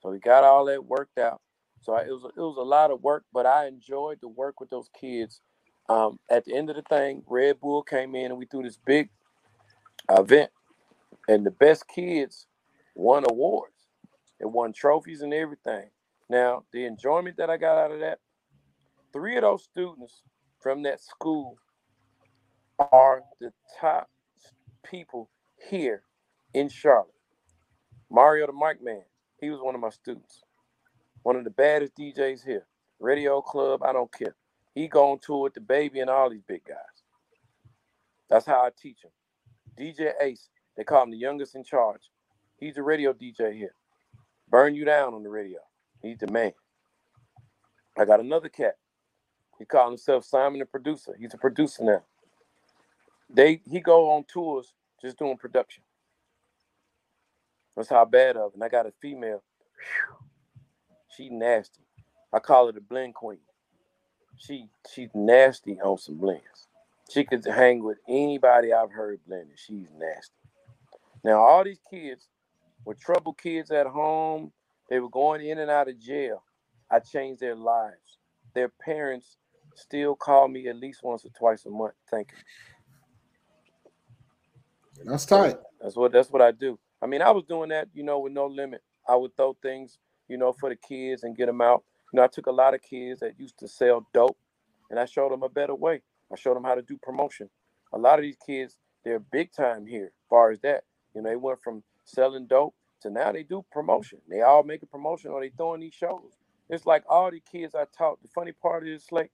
So we got all that worked out. So I, it was it was a lot of work, but I enjoyed the work with those kids. Um, at the end of the thing, Red Bull came in and we threw this big event, and the best kids won awards and won trophies and everything. Now, the enjoyment that I got out of that, three of those students from that school are the top people here in Charlotte. Mario the Mic Man, he was one of my students. One of the baddest DJs here. Radio Club, I don't care. He go on tour with the baby and all these big guys. That's how I teach him. DJ Ace, they call him the youngest in charge. He's a radio DJ here. Burn you down on the radio. He's the man. I got another cat. He called himself Simon the producer. He's a producer now. They he go on tours just doing production. That's how bad of. And I got a female. She nasty. I call her the blend queen. She she's nasty on some blends. She could hang with anybody I've heard blending. She's nasty. Now all these kids were trouble kids at home. They were going in and out of jail. I changed their lives. Their parents still call me at least once or twice a month. Thank you. That's tight. That's what that's what I do. I mean, I was doing that, you know, with no limit. I would throw things, you know, for the kids and get them out. You know, I took a lot of kids that used to sell dope, and I showed them a better way. I showed them how to do promotion. A lot of these kids, they're big time here, as far as that. You know, they went from selling dope to now they do promotion. They all make a promotion or they throwing these shows. It's like all the kids I taught. The funny part is like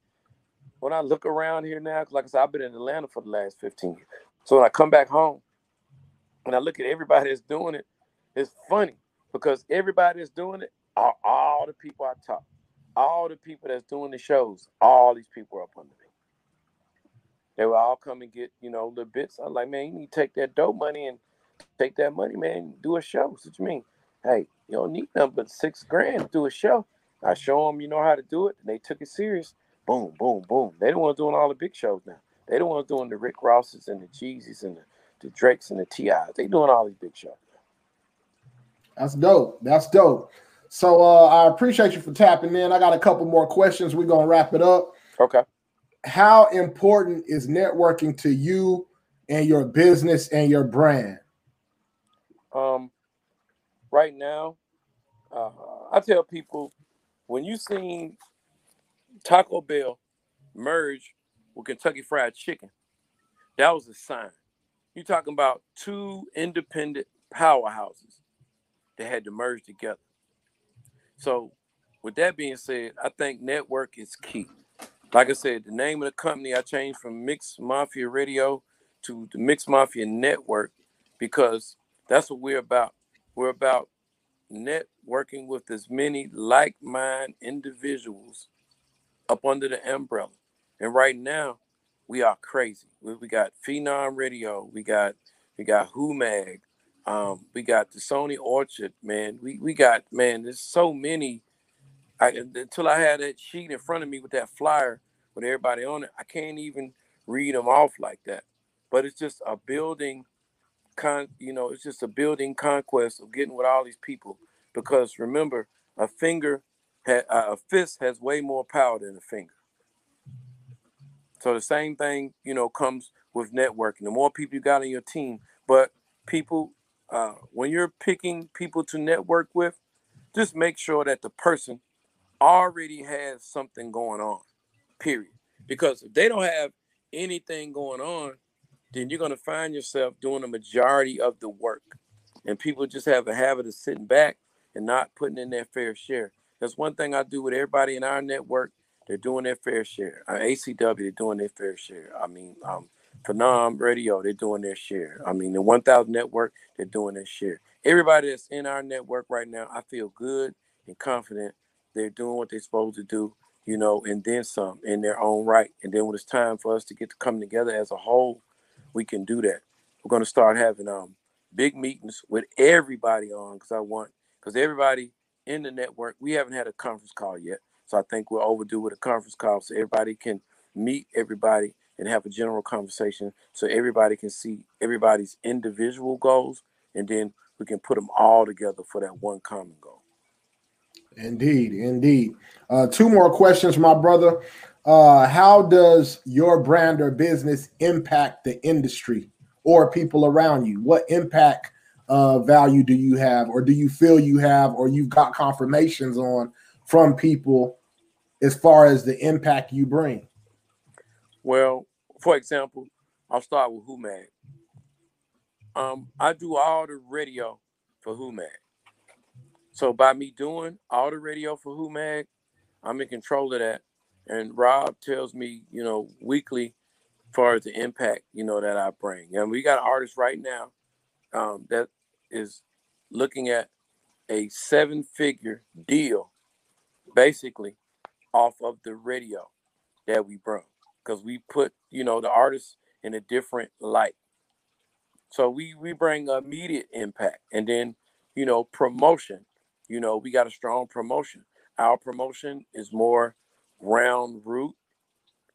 when I look around here now, like I said, I've been in Atlanta for the last 15 years. So when I come back home and I look at everybody that's doing it, it's funny because everybody that's doing it are all the people I talk, All the people that's doing the shows, all these people are up under me. They will all come and get, you know, little bits. I'm like, man, you need to take that dope money and take that money, man, do a show. what you mean? Hey, you don't need nothing but six grand to do a show. I show them you know how to do it, and they took it serious. Boom, boom, boom. They don't want doing all the big shows now. They don't want doing the Rick Rosses and the Jeezys and the, the Drakes and the T.I.s. They doing all these big shows. That's dope. That's dope. So uh, I appreciate you for tapping in. I got a couple more questions. We're gonna wrap it up. Okay. How important is networking to you and your business and your brand? Um, right now, uh, I tell people when you seen Taco Bell merge with Kentucky Fried Chicken, that was a sign. You're talking about two independent powerhouses that had to merge together. So, with that being said, I think network is key. Like I said, the name of the company I changed from Mix Mafia Radio to the Mix Mafia Network because that's what we're about. We're about networking with as many like-minded individuals up under the umbrella. And right now, we are crazy. We, we got Phenom Radio, we got we got Who Mag, um, we got the Sony Orchard, man. We we got man. There's so many. I, until I had that sheet in front of me with that flyer with everybody on it, I can't even read them off like that. But it's just a building con you know it's just a building conquest of getting with all these people because remember a finger ha- a fist has way more power than a finger so the same thing you know comes with networking the more people you got on your team but people uh, when you're picking people to network with just make sure that the person already has something going on period because if they don't have anything going on then you're going to find yourself doing a majority of the work. And people just have a habit of sitting back and not putting in their fair share. That's one thing I do with everybody in our network. They're doing their fair share. Our ACW, they're doing their fair share. I mean, um, Phenom Radio, they're doing their share. I mean, the 1000 Network, they're doing their share. Everybody that's in our network right now, I feel good and confident they're doing what they're supposed to do, you know, and then some in their own right. And then when it's time for us to get to come together as a whole, we can do that. We're going to start having um big meetings with everybody on because I want because everybody in the network we haven't had a conference call yet, so I think we're overdue with a conference call so everybody can meet everybody and have a general conversation so everybody can see everybody's individual goals and then we can put them all together for that one common goal. Indeed, indeed. Uh, two more questions, my brother uh, how does your brand or business impact the industry or people around you? What impact uh, value do you have, or do you feel you have, or you've got confirmations on from people as far as the impact you bring? Well, for example, I'll start with HUMAG. Um, I do all the radio for HUMAG. So by me doing all the radio for HUMAG, I'm in control of that and Rob tells me, you know, weekly, far as the impact, you know, that I bring. And we got an artist right now um, that is looking at a seven-figure deal, basically, off of the radio that we bring, because we put, you know, the artists in a different light. So we we bring immediate impact, and then, you know, promotion. You know, we got a strong promotion. Our promotion is more round root,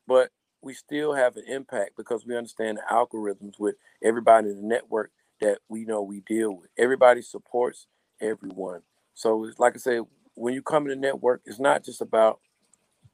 but we still have an impact because we understand the algorithms with everybody in the network that we know we deal with. Everybody supports everyone. So it's like I said, when you come in the network, it's not just about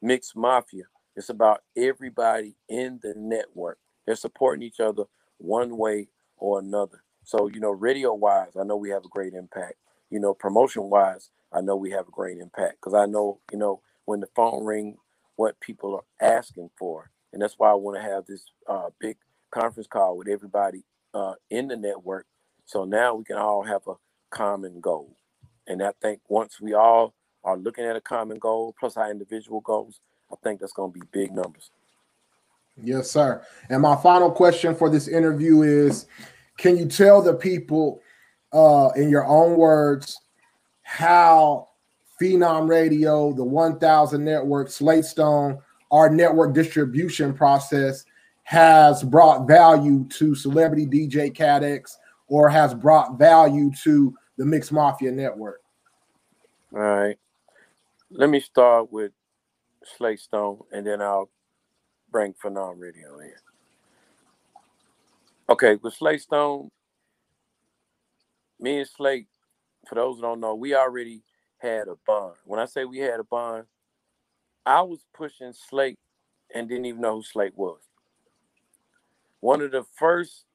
mixed mafia. It's about everybody in the network. They're supporting each other one way or another. So, you know, radio wise, I know we have a great impact. You know, promotion wise, I know we have a great impact because I know, you know, when the phone ring what people are asking for. And that's why I want to have this uh, big conference call with everybody uh, in the network. So now we can all have a common goal. And I think once we all are looking at a common goal plus our individual goals, I think that's going to be big numbers. Yes, sir. And my final question for this interview is can you tell the people uh, in your own words how Phenom Radio, the 1000 Network, Slate Stone, our network distribution process has brought value to Celebrity DJ CatX or has brought value to the Mixed Mafia Network? All right. Let me start with Slate Stone and then I'll bring Phenom Radio in. Okay, with Slate Stone, me and Slate, for those who don't know, we already had a bond. When I say we had a bond, I was pushing Slate and didn't even know who Slate was. One of the first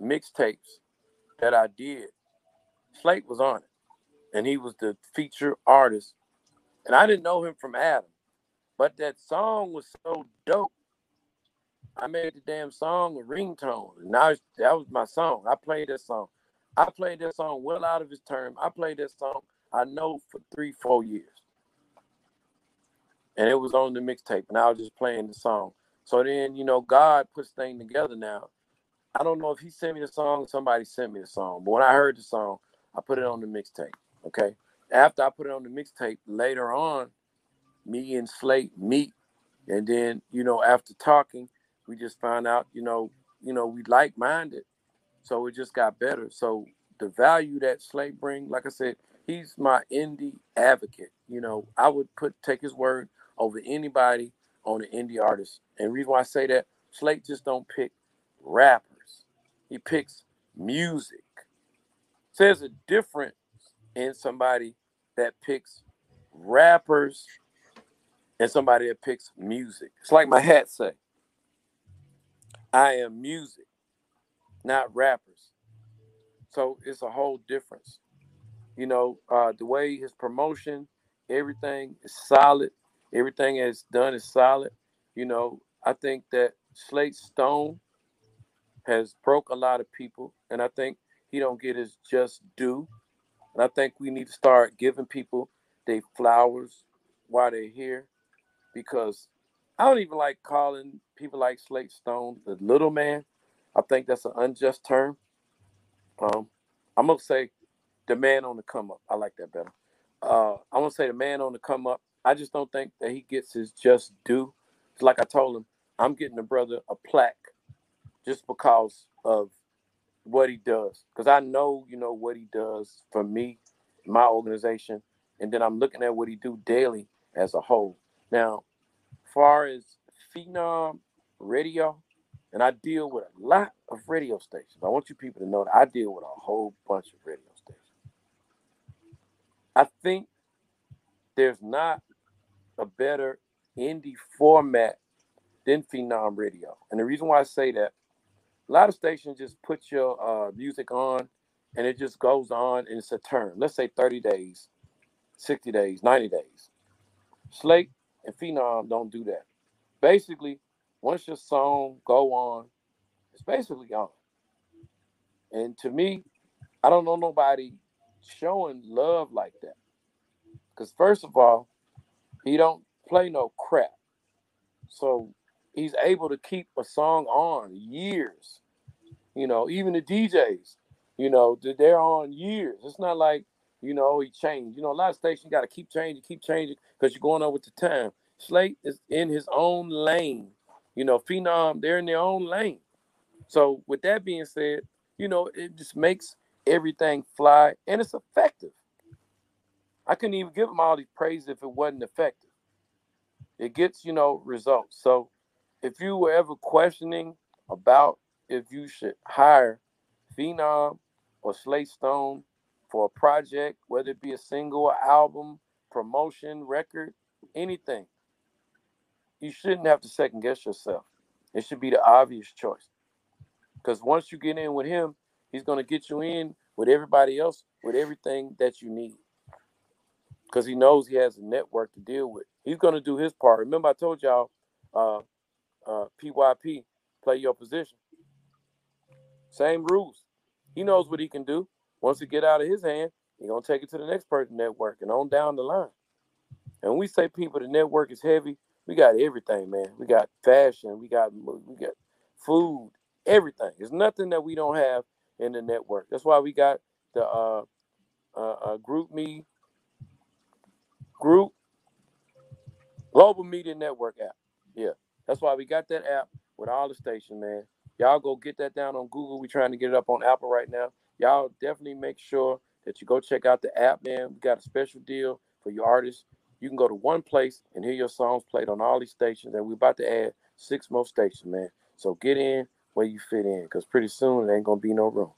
mixtapes that I did, Slate was on it. And he was the feature artist. And I didn't know him from Adam. But that song was so dope. I made the damn song a ringtone. And now that was my song. I played that song. I played that song well out of his term. I played that song I know for three, four years. And it was on the mixtape, and I was just playing the song. So then, you know, God puts things together now. I don't know if he sent me the song, somebody sent me the song. But when I heard the song, I put it on the mixtape. Okay. After I put it on the mixtape, later on, me and Slate meet. And then, you know, after talking, we just found out, you know, you know, we like minded. So it just got better. So the value that Slate bring, like I said, he's my indie advocate. You know, I would put take his word over anybody on an indie artist. And reason why I say that, Slate just don't pick rappers. He picks music. So there's a difference in somebody that picks rappers and somebody that picks music. It's like my hat say. I am music, not rappers. So it's a whole difference. You know, uh, the way his promotion, everything is solid. Everything is done is solid. You know, I think that Slate Stone has broke a lot of people, and I think he don't get his just due. And I think we need to start giving people their flowers while they're here, because I don't even like calling people like Slate Stone the little man. I think that's an unjust term. Um, I'm gonna say the man on the come up. I like that better. Uh, I'm gonna say the man on the come up. I just don't think that he gets his just due. It's like I told him, I'm getting the brother a plaque just because of what he does. Because I know, you know, what he does for me, my organization, and then I'm looking at what he do daily as a whole. Now, far as Phenom Radio, and I deal with a lot of radio stations. I want you people to know that I deal with a whole bunch of radio stations. I think there's not a better indie format than Phenom Radio. And the reason why I say that, a lot of stations just put your uh, music on and it just goes on and it's a term. Let's say 30 days, 60 days, 90 days. Slate and Phenom don't do that. Basically, once your song go on, it's basically on. And to me, I don't know nobody showing love like that. Because first of all, he don't play no crap. So he's able to keep a song on years. You know, even the DJs, you know, they're on years. It's not like, you know, he changed. You know, a lot of stations got to keep changing, keep changing because you're going on with the time. Slate is in his own lane. You know, Phenom, they're in their own lane. So with that being said, you know, it just makes everything fly and it's effective. I couldn't even give him all these praise if it wasn't effective. It gets, you know, results. So if you were ever questioning about if you should hire Phenom or Slate Stone for a project, whether it be a single, album, promotion, record, anything, you shouldn't have to second guess yourself. It should be the obvious choice. Because once you get in with him, he's going to get you in with everybody else with everything that you need. Because he knows he has a network to deal with. He's going to do his part. Remember, I told y'all, uh, uh, PYP, play your position. Same rules. He knows what he can do. Once it get out of his hand, he gonna take it to the next person network and on down the line. And we say people, the network is heavy. We got everything, man. We got fashion. We got we got food. Everything. There's nothing that we don't have in the network. That's why we got the uh, uh, uh GroupMe group global media network app. Yeah, that's why we got that app with all the stations, man. Y'all go get that down on Google. We're trying to get it up on Apple right now. Y'all definitely make sure that you go check out the app, man. We got a special deal for your artists. You can go to one place and hear your songs played on all these stations, and we're about to add six more stations, man. So get in where you fit in, because pretty soon there ain't gonna be no room.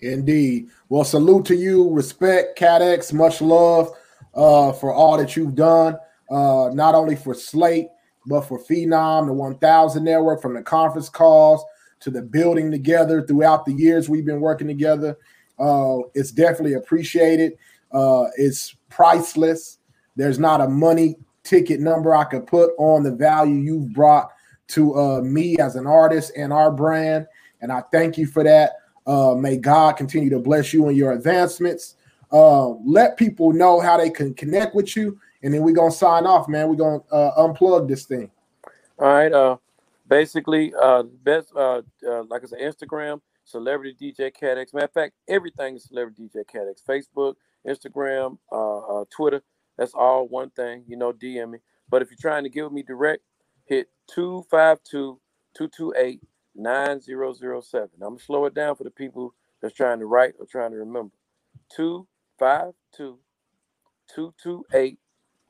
Indeed. Well, salute to you, respect, CatX, much love uh, for all that you've done, uh, not only for Slate but for Phenom, the 1000 Network, from the conference calls to the building together throughout the years we've been working together. Uh, it's definitely appreciated. Uh, it's priceless. There's not a money ticket number I could put on the value you've brought to uh, me as an artist and our brand. And I thank you for that. Uh, may God continue to bless you in your advancements. Uh, let people know how they can connect with you and then we're gonna sign off, man. We're gonna uh, unplug this thing. All right. Uh, basically, uh, best uh, uh like I said, Instagram, celebrity DJ CatX. Matter of fact, everything is celebrity DJ CatX. Facebook, Instagram, uh, uh, Twitter. That's all one thing. You know, DM me. But if you're trying to give me direct, hit 252 228 9007. I'm gonna slow it down for the people that's trying to write or trying to remember. 252 228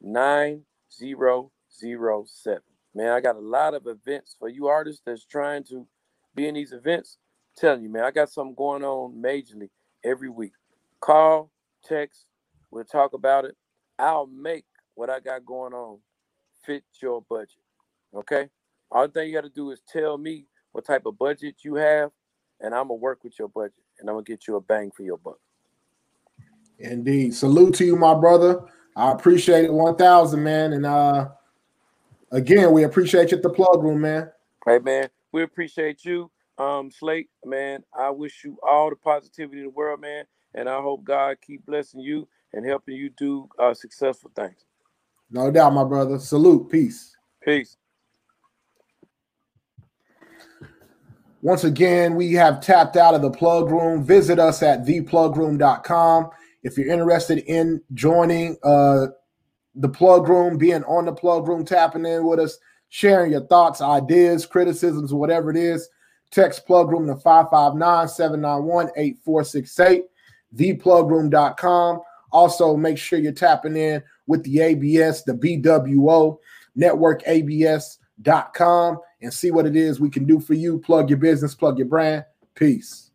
9007. Man, I got a lot of events for you artists that's trying to be in these events. telling you, man, I got something going on majorly every week. Call, text, we'll talk about it. I'll make what I got going on fit your budget. Okay? All thing you got to do is tell me what type of budget you have, and I'm gonna work with your budget, and I'm gonna get you a bang for your buck. Indeed. Salute to you, my brother. I appreciate it 1000, man. And uh again, we appreciate you at the plug room, man. Hey, man. We appreciate you. Um, Slate, man, I wish you all the positivity in the world, man. And I hope God keep blessing you and helping you do uh, successful things. No doubt, my brother. Salute. Peace. Peace. Once again, we have tapped out of the plug room. Visit us at theplugroom.com. If you're interested in joining uh, the plug room, being on the plug room, tapping in with us, sharing your thoughts, ideas, criticisms, whatever it is, text plug room to 559 791 8468, theplugroom.com. Also, make sure you're tapping in with the ABS, the BWO, networkabs.com, and see what it is we can do for you. Plug your business, plug your brand. Peace.